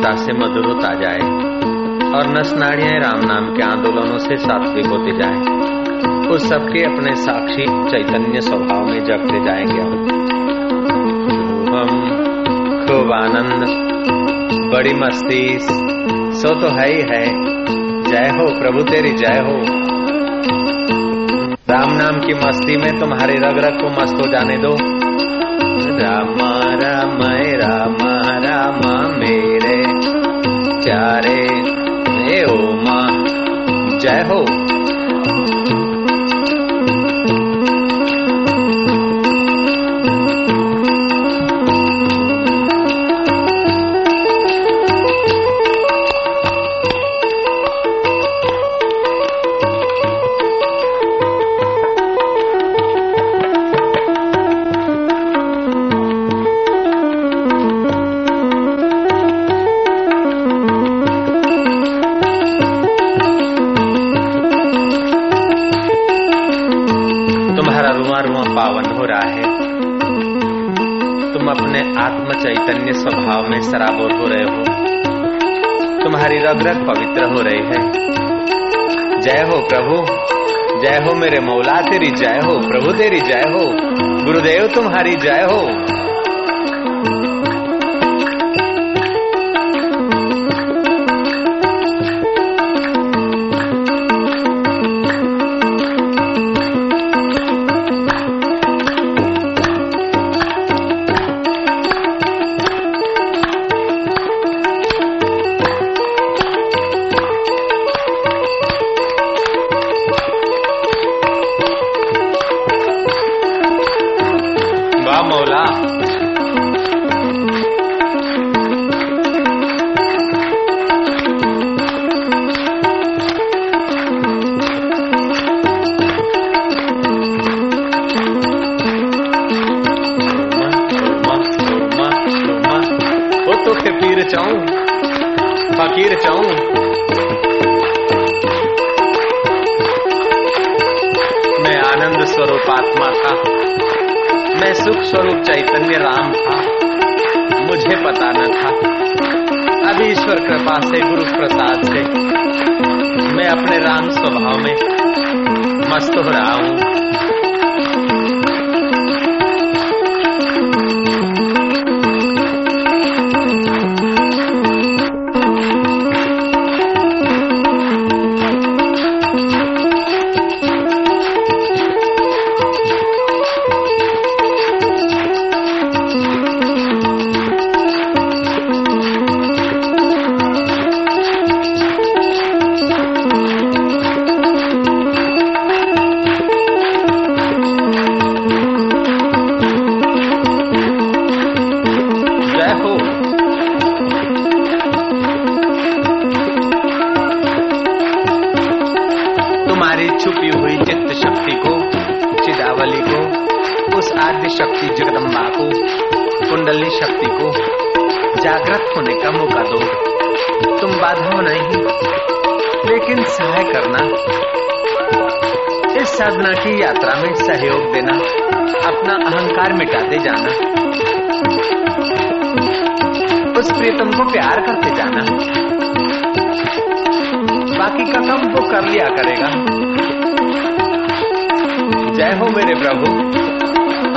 मधुरता से मधुर होता जाए और नस नाड़ियाँ राम नाम के आंदोलनों से सात्विक होते जाए। उस सबके अपने साक्षी चैतन्य स्वभाव में जगते जाएँगे हम। खूब आनंद, बड़ी मस्ती, सो तो है ही है। जय हो प्रभु, तेरी जय हो। राम नाम की मस्ती में तुम्हारे रग रग को मस्त हो जाने दो। राम राम राम। राम मेरे। प्यारे हे ओ माँ जय हो। रग पवित्र हो रहे हैं। जय हो प्रभु, जय हो मेरे मौला तेरी जय हो, प्रभु तेरी जय हो, गुरुदेव तुम्हारी जय हो। चैतन्य राम था। मुझे पता न था। अभी ईश्वर कृपा से, गुरु प्रसाद से मैं अपने राम स्वभाव में मस्त हो रहा हूँ। साधना की यात्रा में सहयोग देना, अपना अहंकार मिटाते जाना, उस प्रीतम को प्यार करते जाना। बाकी का काम वो कर लिया करेगा। जय हो मेरे प्रभु।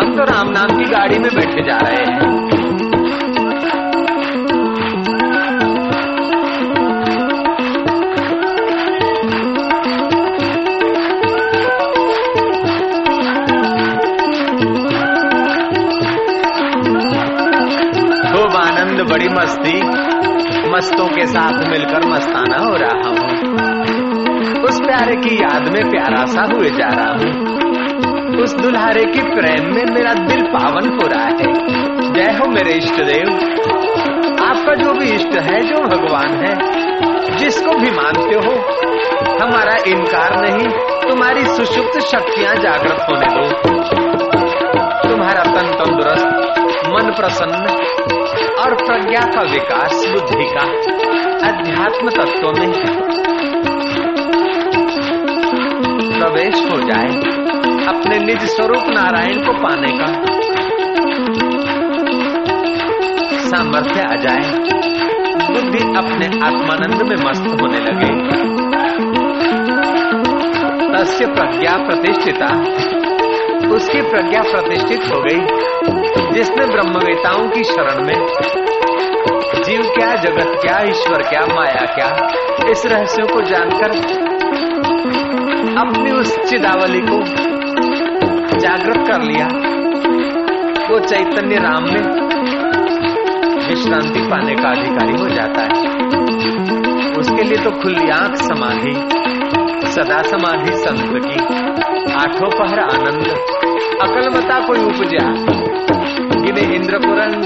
हम तो राम नाम की गाड़ी में बैठे जा रहे हैं। मस्तों के साथ मिलकर मस्ताना हो रहा हूँ। उस प्यारे की याद में प्यारा सा हुए जा रहा हूँ। उस दुल्हारे की प्रेम में मेरा दिल पावन हो रहा है। जय हो मेरे इष्ट देव। आपका जो भी इष्ट है, जो भगवान है, जिसको भी मानते हो, हमारा इनकार नहीं, तुम्हारी सुषुप्त शक्तियाँ जागृत होने दो। तुम्हारा तन तंदुरुस्त, मन प्रसन्न और प्रज्ञा का विकास, बुद्धि का अध्यात्म तत्व में प्रवेश हो जाए, अपने निज स्वरूप नारायण को पाने का सामर्थ्य आ जाए, बुद्धि अपने आत्मानंद में मस्त होने लगे। तस्य प्रज्ञा प्रतिष्ठिता। उसकी प्रज्ञा प्रतिष्ठित हो गई, जिसने ब्रह्मवेताओं की शरण में, जीव क्या, जगत क्या, ईश्वर क्या, माया क्या, इस रहस्यों को जानकर अपनी उस चिदावली को जागृत कर लिया। वो चैतन्य राम में विश्रांति पाने का अधिकारी हो जाता है। उसके लिए तो खुली आँख समाधि, सदा समाधि संत की, आठों पहर आनंद अकलमता कोई उपजा। इन्हें इंद्रपुरन,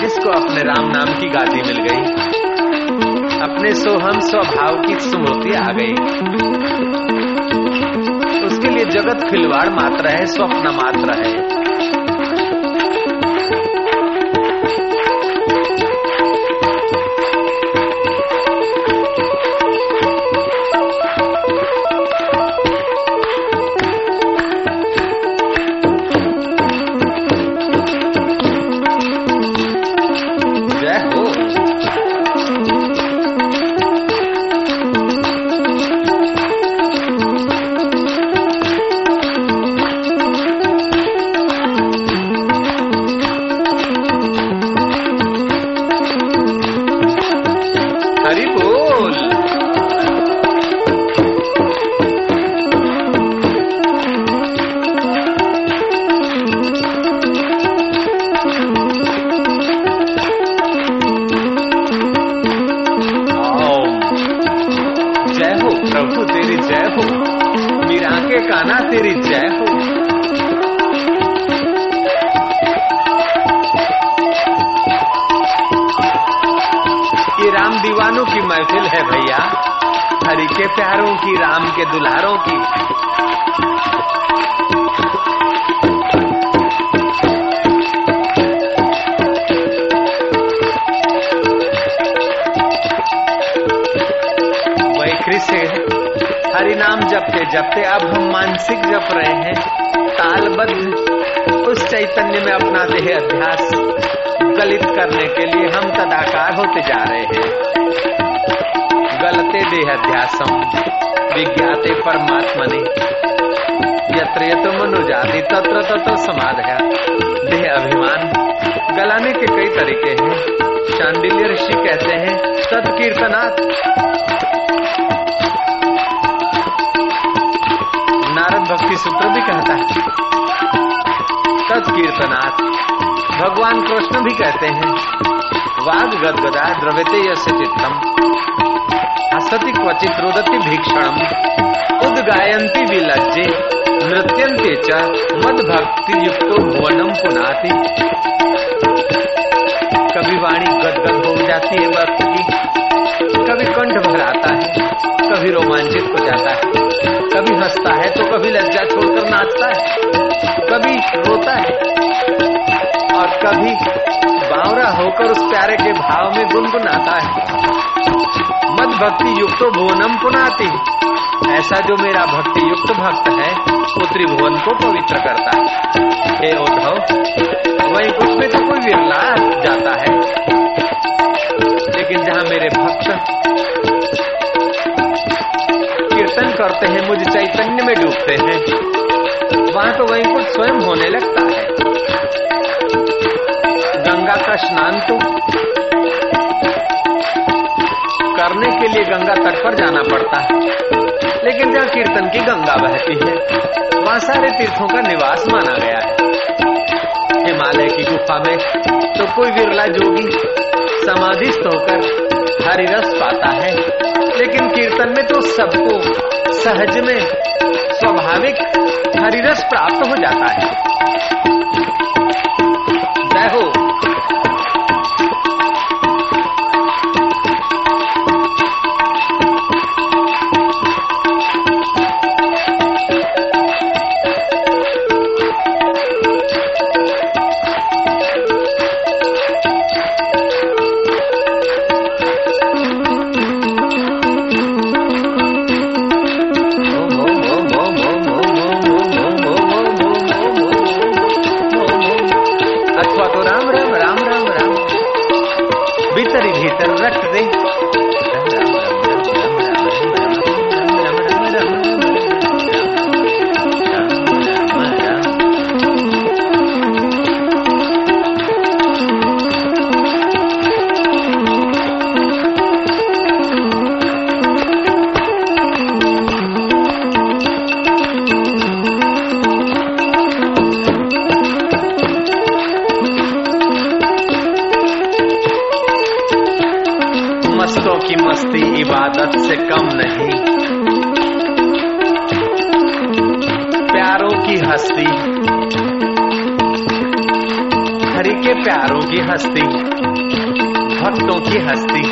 जिसको अपने राम नाम की गादी मिल गई, अपने सोहम स्वभाव की स्मृति आ गई। उसके लिए जगत खिलवाड़ मात्र है, स्वप्न मात्र है। जपते जपते अब हम मानसिक जप रहे हैं। तालबद्ध उस चैतन्य में अपना देह अभ्यास गलित करने के लिए हम तदाकार होते जा रहे हैं। गलते देह अध्यासम विज्ञाते परमात्मा ने यत्र यत्र मनुजाति, तत्र तत्र है देह अभिमान, गलाने के कई तरीके हैं। शांडिल्य ऋषि कहते हैं सत्कीर्तनाथ भक्ति सूत्र भी कहता है। तत्कीर्तनाथ भगवान कृष्ण भी कहते हैं, वाग गदगदा द्रव्यते यश चित्तम। हसति क्वचित रोदती भीक्षण उदगायंती विलज्जे नृत्यंते च मद भक्ति युक्तो भुवनम पुनाति। कभी वाणी गदगद हो जाती है भक्त की, कभी कंठ भर आता है, कभी रोमांचित हो जाता है। कभी हंसता है तो कभी लज्जा छोड़कर नाचता है, कभी रोता है और कभी बावरा होकर उस प्यारे के भाव में गुनगुनाता है। मद भक्ति युक्त भुवनम पुनाती। ऐसा जो मेरा भक्ति युक्त भक्त है, वो त्रिभुवन को पवित्र करता है। हे उद्धव, वही कुछ में तो कोई विरला जाता है। लेकिन जहाँ मेरे भक्त करते हैं, मुझ चैतन्य में डूबते हैं। वहाँ तो वही कुछ स्वयं होने लगता है। गंगा का स्नान तो करने के लिए गंगा तट पर जाना पड़ता है। लेकिन जहाँ कीर्तन की गंगा बहती है, वहाँ सारे तीर्थों का निवास माना गया है। हिमालय की गुफा में तो कोई विरला जोगी समाधिस्थ होकर हरिरस पाता है। लेकिन कीर्तन में तो सबको सहज में, स्वाभाविक हरिरस प्राप्त हो जाता है। के प्यारों की हस्ती, भक्तों की हस्ती।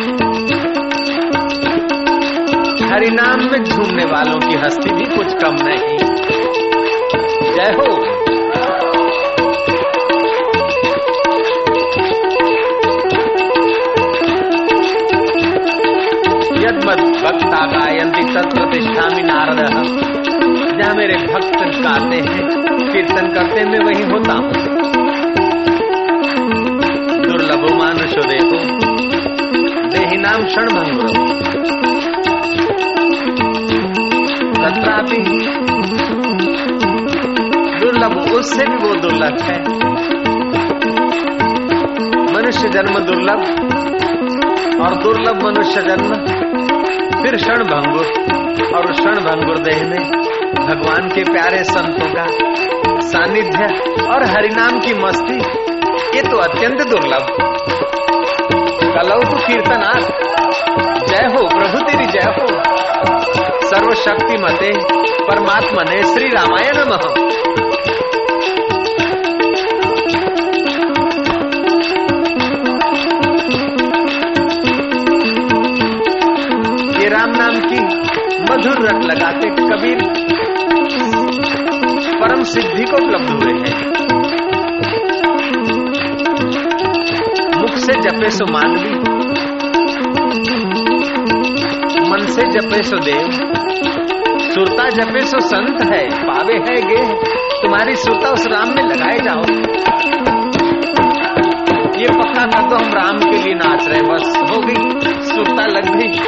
हरि नाम में झूमने वालों की हस्ती भी कुछ कम नहीं। जय हो। यदमद भक्ता गायंती तत्प्रतिष्ठा नारद जहाँ मेरे भक्त गाते हैं, कीर्तन करते मैं वहीं होता हूँ। देही नाम क्षण भंगुर तत्रापि दुर्लभ, उससे भी वो दुर्लभ है। मनुष्य जन्म दुर्लभ और दुर्लभ मनुष्य जन्म, फिर क्षण भंगुर और क्षण भंगुर देह में भगवान के प्यारे संतों का सानिध्य और हरिनाम की मस्ती, ये तो अत्यंत दुर्लभ। कलौ तो कीर्तनाथ जय हो प्रभु तेरी जय हो। सर्वशक्ति मते परमात्मा ने श्री रामाय नमः। ये राम नाम की मधुर रट लगाते कबीर परम सिद्धि को उपलब्ध हुए हैं। से जपे सो मानवी मन से जपे सो देव। सुरता जपे सो संत है, पावे है गे। तुम्हारी सुरता उस राम में लगाए जाओ। ये पक्का कर दो हम राम के लिए नाच रहे बस हो गई सुरता लग गई।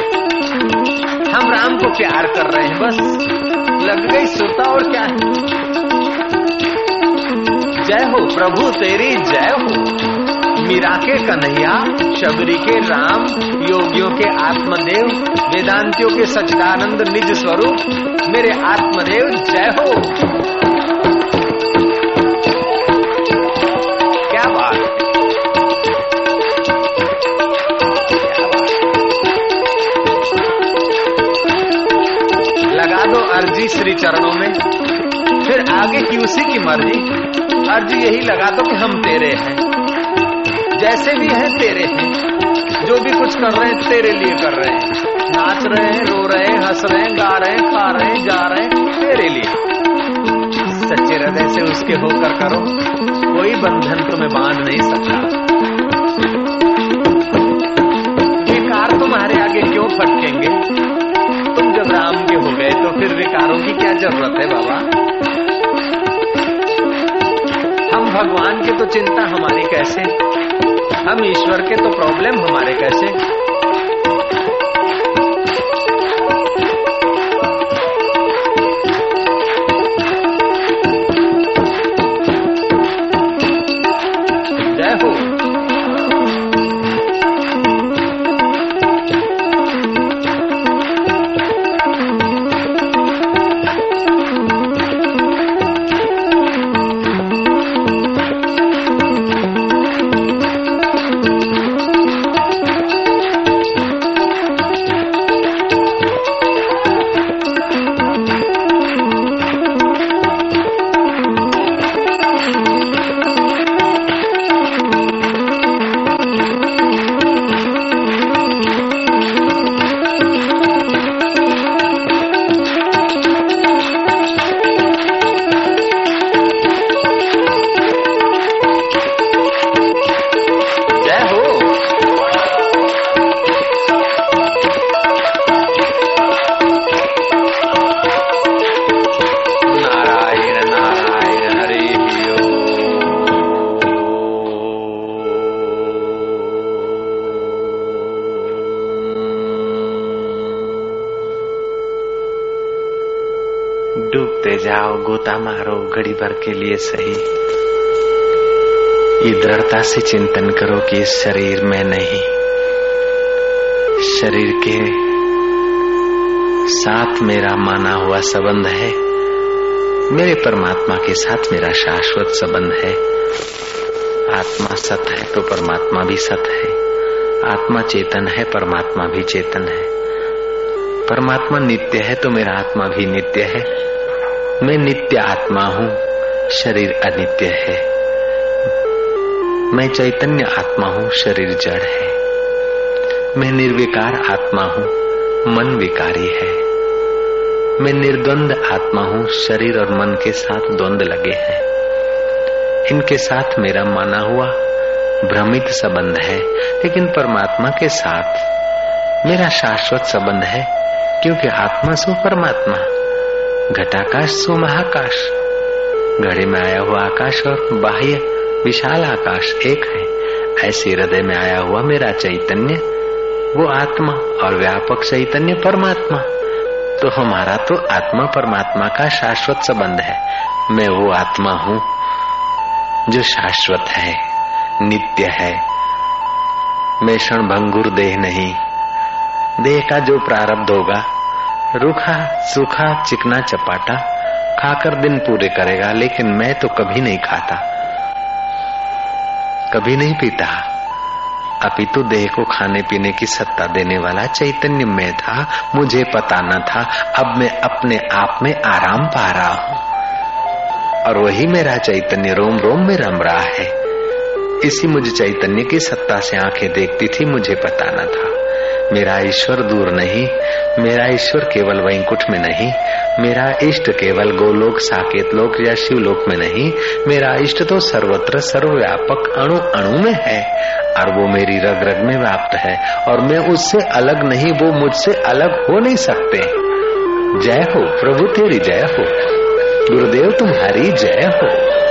हम राम को प्यार कर रहे हैं, बस। लग गई सुरता और क्या है? जय हो प्रभु तेरी, जय हो। मीरा के कन्हैया, शबरी के राम, योगियों के आत्मदेव, वेदांतियों के सचिदानंद निज स्वरूप, मेरे आत्मदेव, जय हो। क्या बात? लगा दो अर्जी श्री चरणों में। फिर आगे की उसी की मर्ज़ी। अर्जी यही लगा दो कि हम तेरे हैं। जैसे भी हैं तेरे। हैं जो भी कुछ कर रहे हैं, तेरे लिए कर रहे हैं। नाच रहे हैं, रो रहे हैं, हंस रहे हैं, गा रहे हैं, खा रहे हैं, जा रहे हैं, तेरे लिए। सच्चे हृदय से उसके होकर करो। कोई बंधन तुम्हें बाँध नहीं सकता। विकार तुम्हारे आगे क्यों फटकेंगे तुम जब राम के हो गए तो फिर विकारों की क्या ज़रूरत है बाबा? हम भगवान के तो चिंता हमारी कैसे? हम ईश्वर के तो प्रॉब्लम हमारे कैसे? गोता मारो घड़ी भर के लिए सही। ये दृढ़ता से चिंतन करो कि इस शरीर में नहीं। शरीर के साथ मेरा माना हुआ संबंध है। मेरे परमात्मा के साथ मेरा शाश्वत संबंध है। आत्मा सत है तो परमात्मा भी सत है। आत्मा चेतन है, परमात्मा भी चेतन है। परमात्मा नित्य है तो मेरा आत्मा भी नित्य है। मैं नित्य आत्मा हूँ, शरीर अनित्य है। मैं चैतन्य आत्मा हूँ, शरीर जड़ है। मैं निर्विकार आत्मा हूँ, मन विकारी है। मैं निर्द्वंद आत्मा हूँ, शरीर और मन के साथ द्वंद लगे हैं। इनके साथ मेरा माना हुआ भ्रमित संबंध है, लेकिन परमात्मा के साथ मेरा शाश्वत संबंध है, क्योंकि आत्मा सो परमात्मा। घटाकाश सो महाकाश घड़े में आया हुआ आकाश और बाह्य विशाल आकाश एक है। ऐसे हृदय में आया हुआ मेरा चैतन्य, वो आत्मा और व्यापक चैतन्य परमात्मा। तो हमारा तो आत्मा परमात्मा का शाश्वत संबंध है। मैं वो आत्मा हूँ जो शाश्वत है, नित्य है। मैं क्षण भंगुर देह नहीं। देह का जो प्रारब्ध होगा रूखा, सूखा, चिकना चपाटा खाकर दिन पूरे करेगा, लेकिन मैं तो कभी नहीं खाता। कभी नहीं पीता। अपितु देह को खाने पीने की सत्ता देने वाला चैतन्य में था, मुझे पता न था। अब मैं अपने आप में आराम पा रहा हूँ। और वही मेरा चैतन्य रोम रोम में रम रहा है। इसी मुझे चैतन्य की सत्ता से आँखें देखती थी, मुझे पता न था। मेरा ईश्वर दूर नहीं, मेरा ईश्वर केवल वैंकुट में नहीं, मेरा इष्ट केवल गोलोक, साकेत लोक या शिवलोक में नहीं, मेरा इष्ट तो सर्वत्र सर्वव्यापक अणु अणु में है, और वो मेरी रग रग में व्याप्त है, और मैं उससे अलग नहीं, वो मुझसे अलग हो नहीं सकते। जय हो, प्रभु तेरी जय हो। गुरुदेव तुम्हारी जय हो।